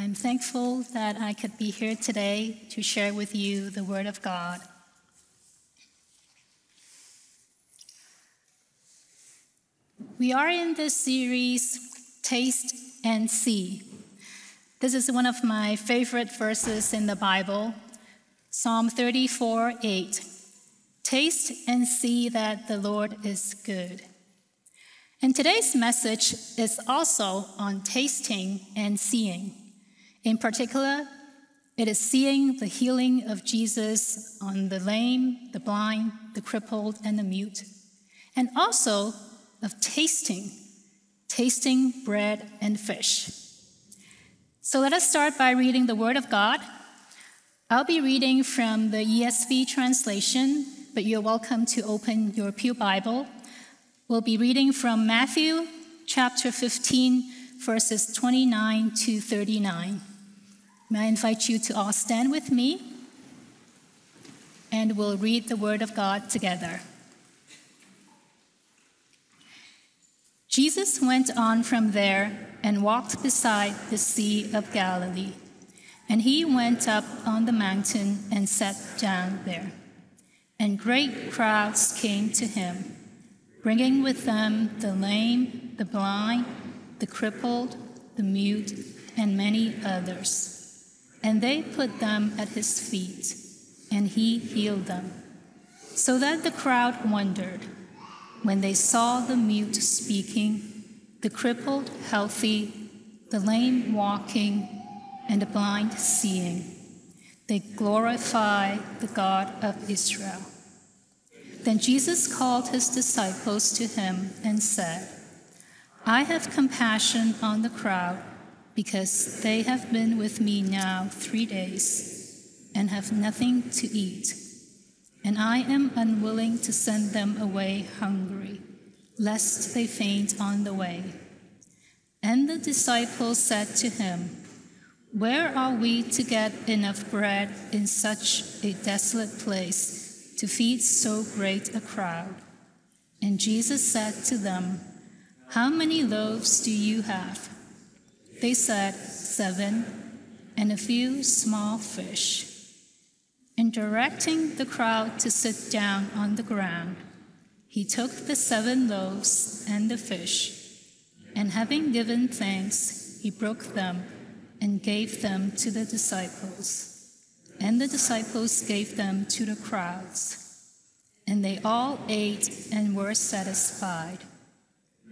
I'm thankful that I could be here today to share with you the Word of God. We are in this series, Taste and See. This is one of my favorite verses in the Bible, Psalm 34 8. Taste and see that the Lord is good. And today's message is also on tasting and seeing. In particular, it is seeing the healing of Jesus on the lame, the blind, the crippled, and the mute, and also of tasting, tasting bread and fish. So let us start by reading the Word of God. I'll be reading from the ESV translation, but you're welcome to open your Pew Bible We'll be reading from Matthew chapter 15, verses 29 to 39. May I invite you to all stand with me and we'll read the Word of God together. Jesus went on from there and walked beside the Sea of Galilee. And he went up on the mountain and sat down there. And great crowds came to him bringing with them the lame, the blind, the crippled, the mute, and many others. And they put them at his feet, and he healed them. So that the crowd wondered when they saw the mute speaking, the crippled healthy, the lame walking, and the blind seeing. They glorify the God of Israel. Then Jesus called his disciples to him and said, I have compassion on the crowd because they have been with me now three days and have nothing to eat. And I am unwilling to send them away hungry, lest they faint on the way. And the disciples said to him, Where are we to get enough bread in such a desolate place? to feed so great a crowd. And Jesus said to them, How many loaves do you have? They said, Seven, and a few small fish. And directing the crowd to sit down on the ground, he took the seven loaves and the fish, and having given thanks, he broke them and gave them to the disciples and the disciples gave them to the crowds. And they all ate and were satisfied.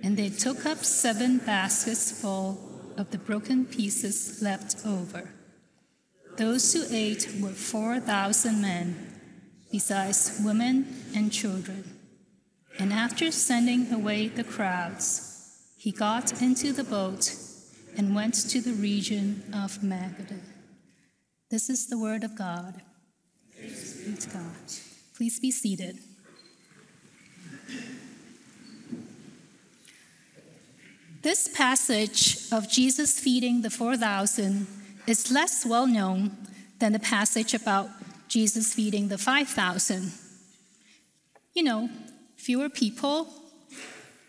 And they took up seven baskets full of the broken pieces left over. Those who ate were 4,000 men, besides women and children. And after sending away the crowds, he got into the boat and went to the region of Magadan. This is the word of God. Praise God. Please be seated. This passage of Jesus feeding the 4,000 is less well known than the passage about Jesus feeding the 5,000. You know, fewer people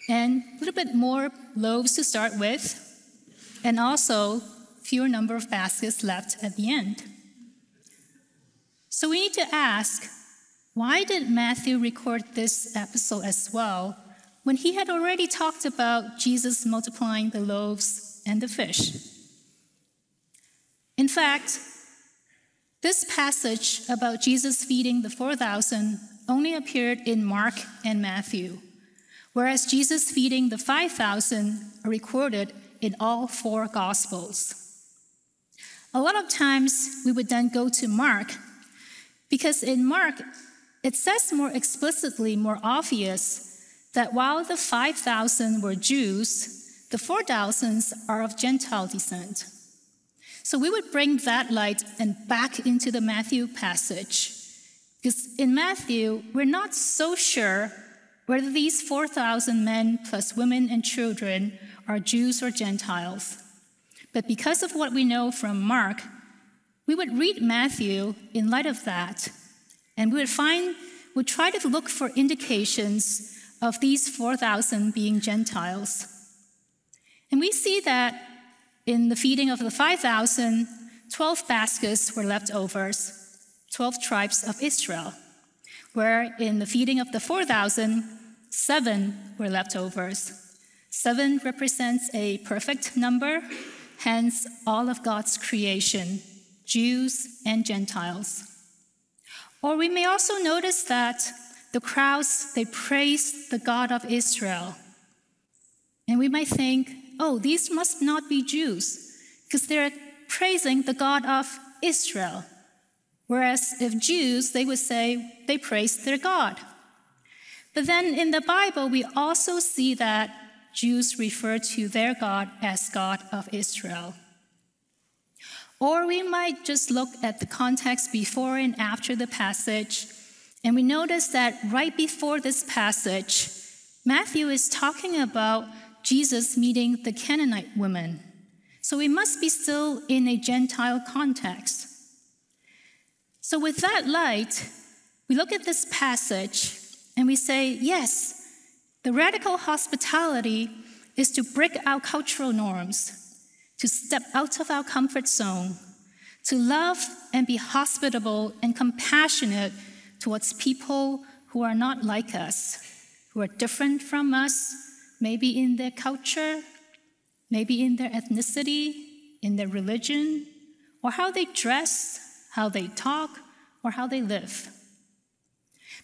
and a little bit more loaves to start with, and also fewer number of baskets left at the end. So we need to ask why did Matthew record this episode as well when he had already talked about Jesus multiplying the loaves and the fish? In fact, this passage about Jesus feeding the 4,000 only appeared in Mark and Matthew, whereas Jesus feeding the 5,000 are recorded in all four Gospels. A lot of times we would then go to Mark because in Mark it says more explicitly, more obvious, that while the 5,000 were Jews, the 4,000 are of Gentile descent. So we would bring that light and back into the Matthew passage. Because in Matthew, we're not so sure whether these 4,000 men plus women and children are Jews or Gentiles. But because of what we know from Mark, we would read Matthew in light of that, and we would find, would try to look for indications of these 4,000 being Gentiles. And we see that in the feeding of the 5,000, 12 baskets were leftovers, 12 tribes of Israel. Where in the feeding of the 4,000, seven were leftovers. Seven represents a perfect number, hence, all of God's creation, Jews and Gentiles. Or we may also notice that the crowds, they praised the God of Israel. And we might think, oh, these must not be Jews, because they're praising the God of Israel. Whereas if Jews, they would say they praise their God. But then in the Bible, we also see that Jews refer to their God as God of Israel. Or we might just look at the context before and after the passage, and we notice that right before this passage, Matthew is talking about Jesus meeting the Canaanite woman. So we must be still in a Gentile context. So, with that light, we look at this passage and we say, yes, the radical hospitality is to break our cultural norms to step out of our comfort zone, to love and be hospitable and compassionate towards people who are not like us, who are different from us, maybe in their culture, maybe in their ethnicity, in their religion, or how they dress, how they talk, or how they live.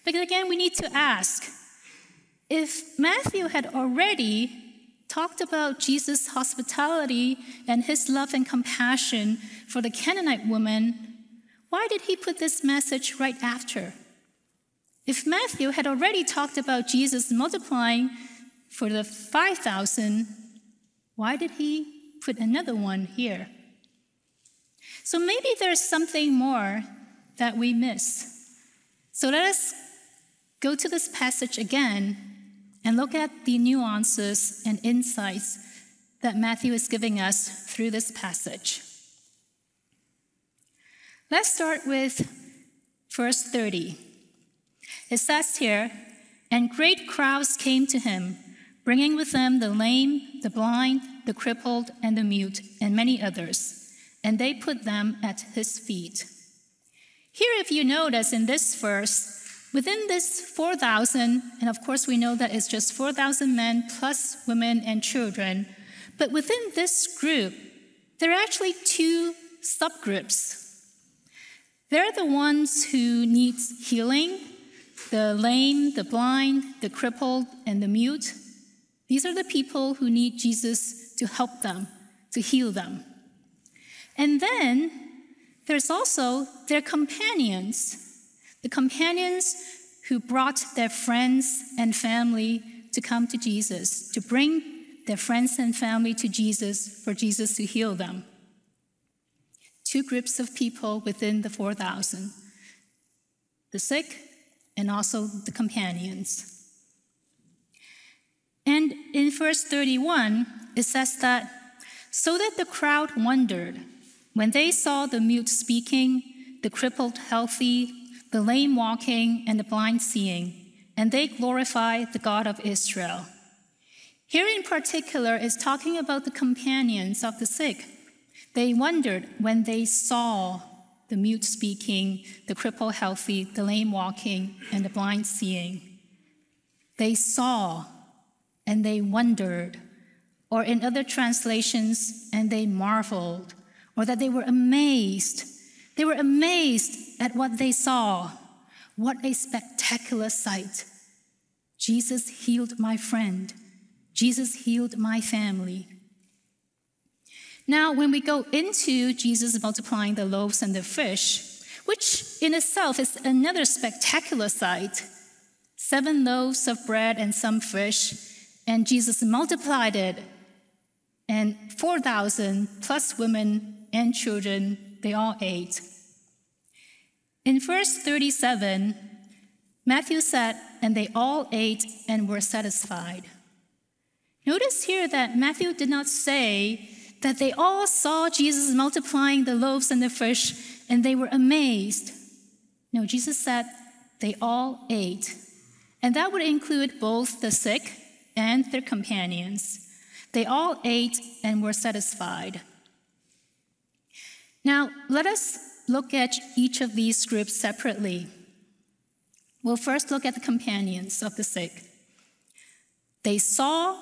But again, we need to ask if Matthew had already talked about Jesus' hospitality and his love and compassion for the Canaanite woman, why did he put this message right after? If Matthew had already talked about Jesus multiplying for the 5,000, why did he put another one here? So maybe there's something more that we miss. So let us go to this passage again and look at the nuances and insights that Matthew is giving us through this passage. Let's start with verse 30. It says here, And great crowds came to him, bringing with them the lame, the blind, the crippled, and the mute, and many others, and they put them at his feet. Here, if you notice in this verse, Within this 4,000, and of course we know that it's just 4,000 men plus women and children, but within this group, there are actually two subgroups. They're the ones who need healing the lame, the blind, the crippled, and the mute. These are the people who need Jesus to help them, to heal them. And then there's also their companions the companions who brought their friends and family to come to Jesus, to bring their friends and family to Jesus for Jesus to heal them. Two groups of people within the 4,000 the sick and also the companions. And in verse 31, it says that so that the crowd wondered when they saw the mute speaking, the crippled healthy, the lame walking, and the blind seeing, and they glorify the God of Israel. Here in particular is talking about the companions of the sick. They wondered when they saw the mute speaking, the cripple healthy, the lame walking, and the blind seeing. They saw and they wondered, or in other translations, and they marveled, or that they were amazed they were amazed at what they saw. What a spectacular sight! Jesus healed my friend. Jesus healed my family. Now, when we go into Jesus multiplying the loaves and the fish, which in itself is another spectacular sight seven loaves of bread and some fish, and Jesus multiplied it, and 4,000 plus women and children they all ate. In verse 37, Matthew said, And they all ate and were satisfied. Notice here that Matthew did not say that they all saw Jesus multiplying the loaves and the fish and they were amazed. No, Jesus said they all ate. And that would include both the sick and their companions. They all ate and were satisfied. Now, let us look at each of these groups separately. We'll first look at the companions of the sick. They saw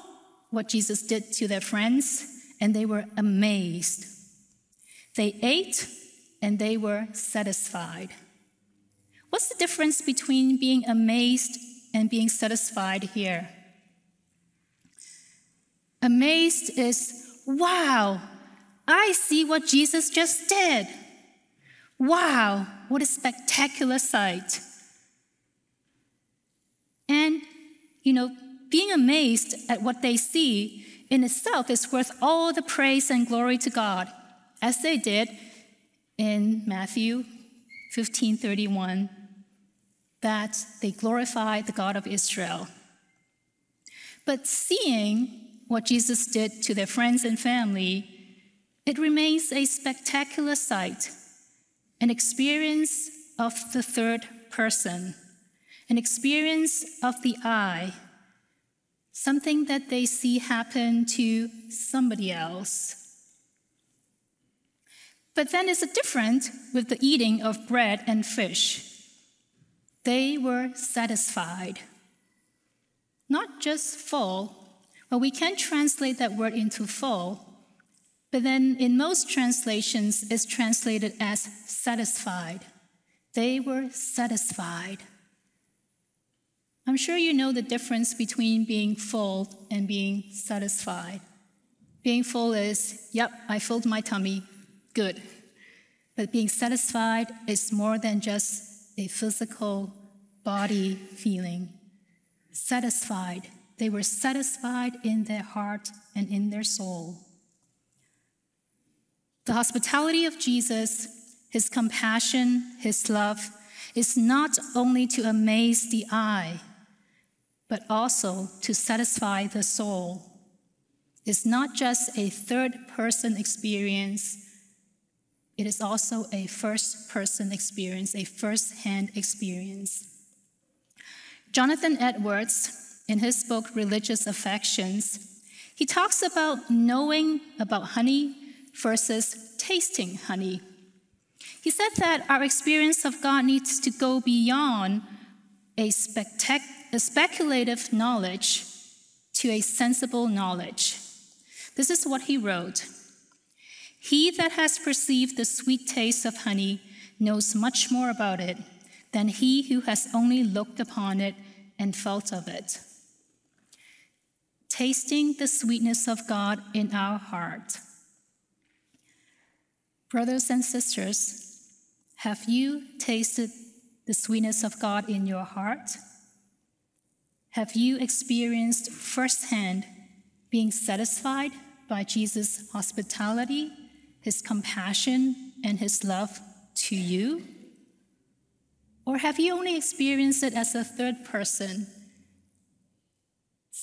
what Jesus did to their friends, and they were amazed. They ate, and they were satisfied. What's the difference between being amazed and being satisfied here? Amazed is, wow, I see what Jesus just did. Wow, what a spectacular sight. And, you know, being amazed at what they see in itself is worth all the praise and glory to God, as they did in Matthew 15:31, that they glorified the God of Israel. But seeing what Jesus did to their friends and family, it remains a spectacular sight, an experience of the third person, an experience of the eye, something that they see happen to somebody else. But then it's different with the eating of bread and fish. They were satisfied, not just full, but we can translate that word into full, but then in most translations, it's translated as satisfied. They were satisfied. I'm sure you know the difference between being full and being satisfied. Being full is, yep, I filled my tummy, good. But being satisfied is more than just a physical body feeling. Satisfied they were satisfied in their heart and in their soul. The hospitality of Jesus, his compassion, his love, is not only to amaze the eye, but also to satisfy the soul. It's not just a third person experience, it is also a first person experience, a first hand experience. Jonathan Edwards, in his book, Religious Affections, he talks about knowing about honey versus tasting honey. He said that our experience of God needs to go beyond a, spectac- a speculative knowledge to a sensible knowledge. This is what he wrote He that has perceived the sweet taste of honey knows much more about it than he who has only looked upon it and felt of it tasting the sweetness of God in our heart. Brothers and sisters, have you tasted the sweetness of God in your heart? Have you experienced firsthand being satisfied by Jesus' hospitality, his compassion, and his love to you? Or have you only experienced it as a third person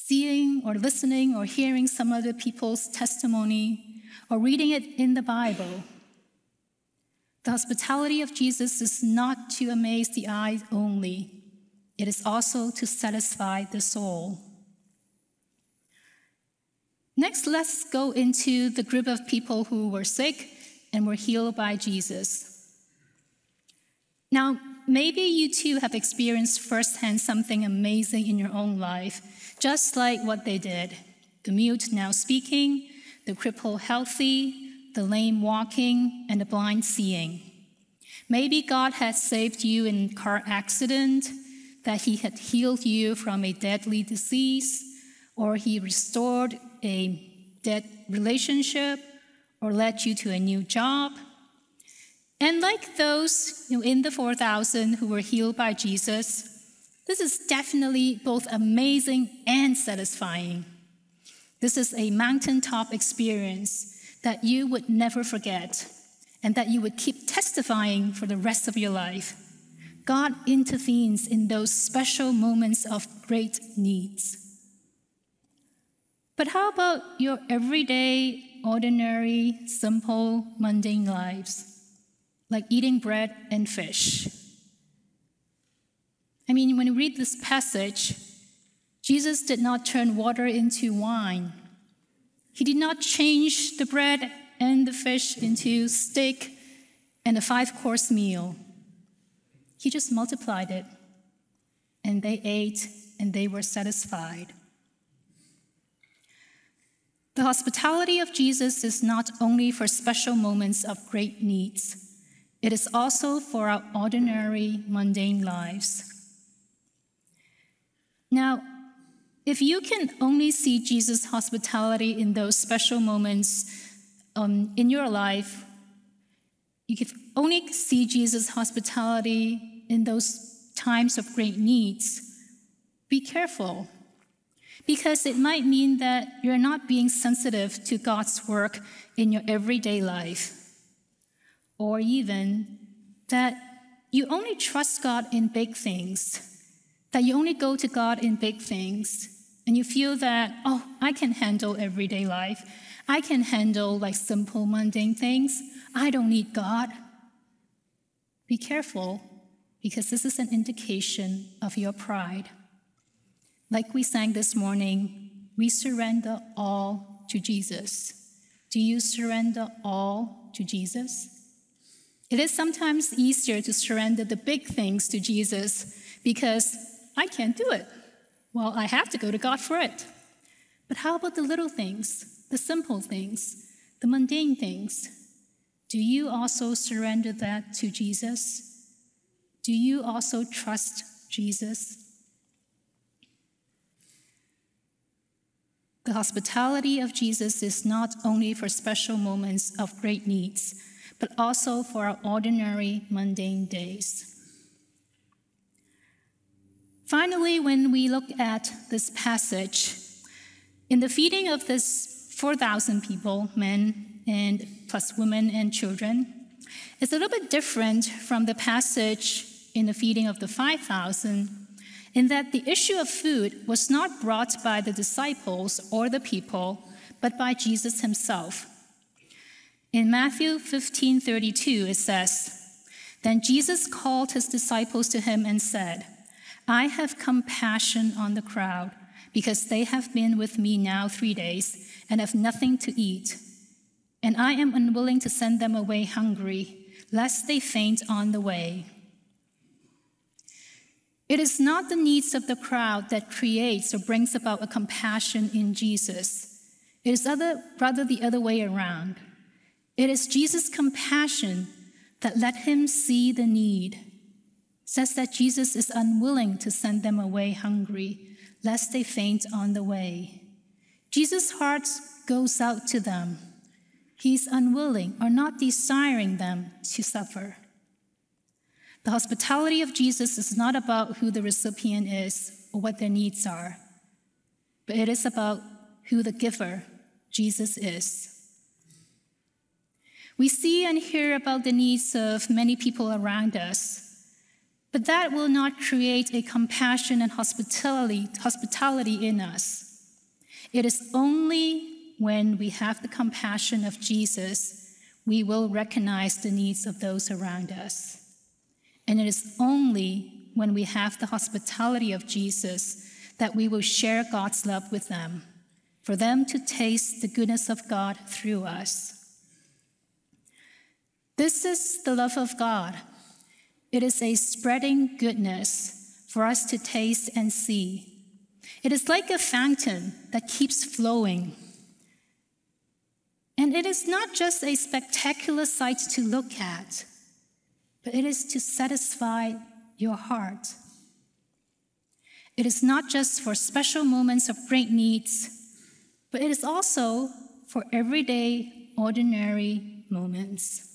seeing or listening or hearing some other people's testimony or reading it in the Bible. The hospitality of Jesus is not to amaze the eye only, it is also to satisfy the soul. Next, let's go into the group of people who were sick and were healed by Jesus. Now, maybe you too have experienced firsthand something amazing in your own life just like what they did the mute now speaking, the cripple healthy, the lame walking, and the blind seeing. Maybe God has saved you in a car accident, that He had healed you from a deadly disease, or He restored a dead relationship, or led you to a new job. And like those in the 4,000 who were healed by Jesus, this is definitely both amazing and satisfying. This is a mountaintop experience that you would never forget and that you would keep testifying for the rest of your life. God intervenes in those special moments of great needs. But how about your everyday, ordinary, simple, mundane lives, like eating bread and fish? I mean, when you read this passage, Jesus did not turn water into wine. He did not change the bread and the fish into steak and a five course meal. He just multiplied it, and they ate and they were satisfied. The hospitality of Jesus is not only for special moments of great needs, it is also for our ordinary, mundane lives. Now, if you can only see Jesus' hospitality in those special moments um, in your life, you can only see Jesus' hospitality in those times of great needs. Be careful, because it might mean that you're not being sensitive to God's work in your everyday life, or even that you only trust God in big things, that you only go to God in big things and you feel that, oh, I can handle everyday life. I can handle like simple, mundane things. I don't need God. Be careful because this is an indication of your pride. Like we sang this morning, we surrender all to Jesus. Do you surrender all to Jesus? It is sometimes easier to surrender the big things to Jesus because I can't do it. Well, I have to go to God for it. But how about the little things, the simple things, the mundane things? Do you also surrender that to Jesus? Do you also trust Jesus? The hospitality of Jesus is not only for special moments of great needs, but also for our ordinary, mundane days. Finally, when we look at this passage, in the feeding of this 4,000 people, men and plus women and children, it's a little bit different from the passage in the feeding of the 5,000 in that the issue of food was not brought by the disciples or the people, but by Jesus himself. In Matthew 15:32 it says, Then Jesus called his disciples to him and said, I have compassion on the crowd because they have been with me now three days and have nothing to eat. And I am unwilling to send them away hungry, lest they faint on the way. It is not the needs of the crowd that creates or brings about a compassion in Jesus. It is other, rather the other way around. It is Jesus' compassion that let him see the need says that Jesus is unwilling to send them away hungry, lest they faint on the way. Jesus' heart goes out to them. He's unwilling or not desiring them to suffer. The hospitality of Jesus is not about who the recipient is or what their needs are, but it is about who the giver, Jesus, is. We see and hear about the needs of many people around us but that will not create a compassion and hospitality, hospitality in us. It is only when we have the compassion of Jesus, we will recognize the needs of those around us. And it is only when we have the hospitality of Jesus that we will share God's love with them, for them to taste the goodness of God through us. This is the love of God it is a spreading goodness for us to taste and see. It is like a fountain that keeps flowing. And it is not just a spectacular sight to look at, but it is to satisfy your heart. It is not just for special moments of great needs, but it is also for everyday, ordinary moments.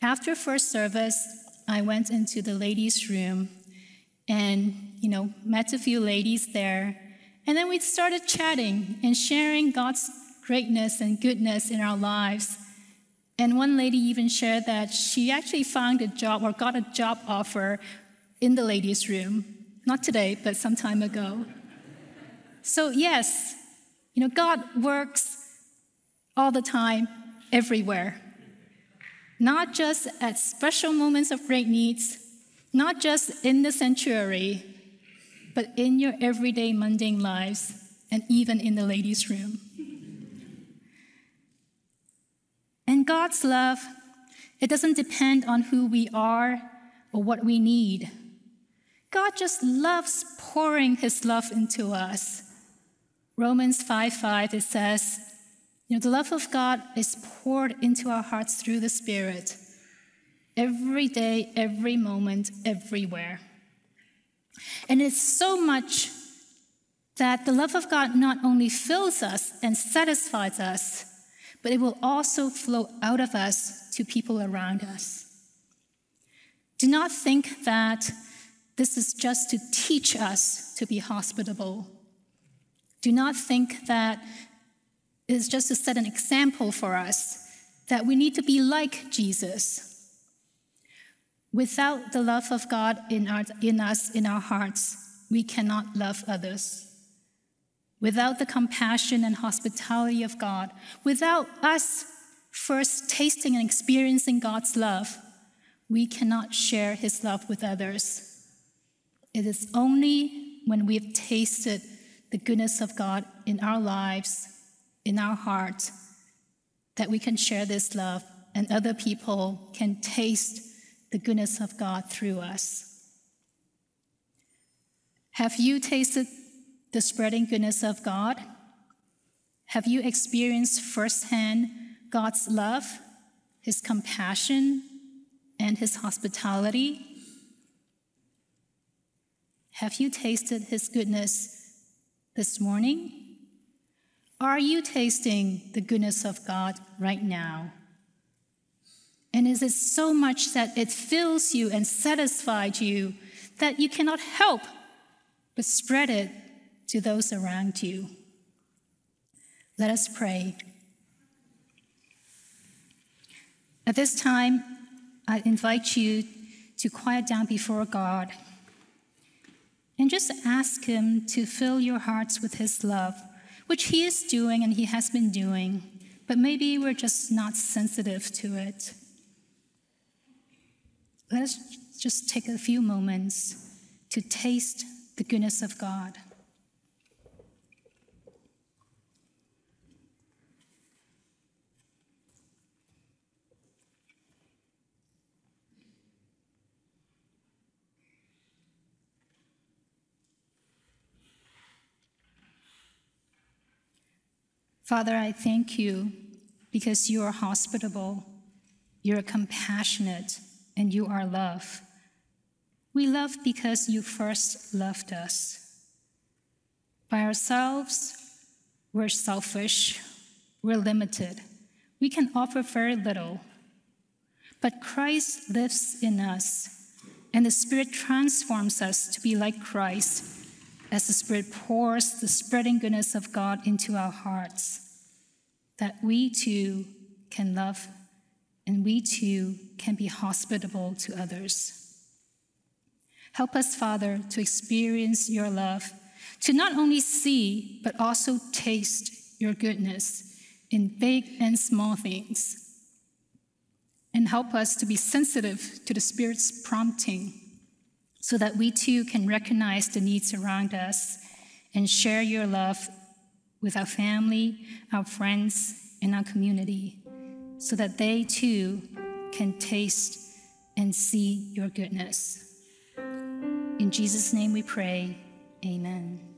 After first service, I went into the ladies' room and, you know, met a few ladies there. And then we started chatting and sharing God's greatness and goodness in our lives. And one lady even shared that she actually found a job or got a job offer in the ladies' room. Not today, but some time ago. So, yes, you know, God works all the time, everywhere not just at special moments of great needs, not just in the sanctuary, but in your everyday mundane lives and even in the ladies' room. And God's love It doesn't depend on who we are or what we need. God just loves pouring his love into us. Romans 5 5, it says, you know, the love of God is poured into our hearts through the Spirit every day, every moment, everywhere. And it's so much that the love of God not only fills us and satisfies us, but it will also flow out of us to people around us. Do not think that this is just to teach us to be hospitable. Do not think that is just to set an example for us that we need to be like Jesus. Without the love of God in, our, in us, in our hearts, we cannot love others. Without the compassion and hospitality of God, without us first tasting and experiencing God's love, we cannot share his love with others. It is only when we've tasted the goodness of God in our lives in our heart that we can share this love and other people can taste the goodness of God through us. Have you tasted the spreading goodness of God? Have you experienced firsthand God's love, His compassion, and His hospitality? Have you tasted His goodness this morning? Are you tasting the goodness of God right now? And is it so much that it fills you and satisfies you that you cannot help but spread it to those around you? Let us pray. At this time, I invite you to quiet down before God and just ask Him to fill your hearts with His love which He is doing and He has been doing, but maybe we're just not sensitive to it. Let us just take a few moments to taste the goodness of God. Father, I thank you because you are hospitable, you're compassionate, and you are love. We love because you first loved us. By ourselves, we're selfish, we're limited, we can offer very little. But Christ lives in us, and the Spirit transforms us to be like Christ as the Spirit pours the spreading goodness of God into our hearts, that we too can love and we too can be hospitable to others. Help us, Father, to experience your love, to not only see, but also taste your goodness in big and small things. And help us to be sensitive to the Spirit's prompting so that we too can recognize the needs around us and share your love with our family, our friends, and our community, so that they too can taste and see your goodness. In Jesus' name we pray, amen.